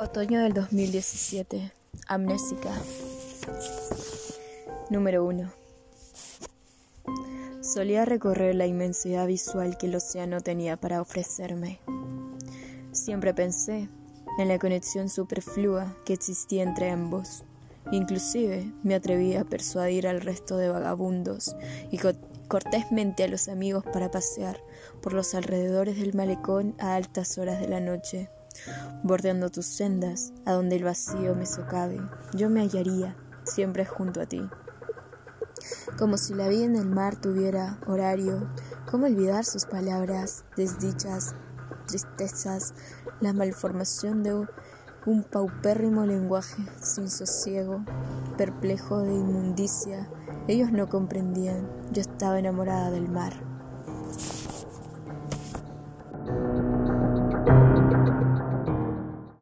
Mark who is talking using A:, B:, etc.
A: Otoño del 2017. Amnésica. Número 1. Solía recorrer la inmensidad visual que el océano tenía para ofrecerme. Siempre pensé en la conexión superflua que existía entre ambos. Inclusive me atreví a persuadir al resto de vagabundos y cortésmente a los amigos para pasear por los alrededores del malecón a altas horas de la noche bordeando tus sendas, a donde el vacío me socave, yo me hallaría siempre junto a ti. Como si la vida en el mar tuviera horario, ¿cómo olvidar sus palabras, desdichas, tristezas, la malformación de un paupérrimo lenguaje sin sosiego, perplejo de inmundicia? Ellos no comprendían, yo estaba enamorada del mar.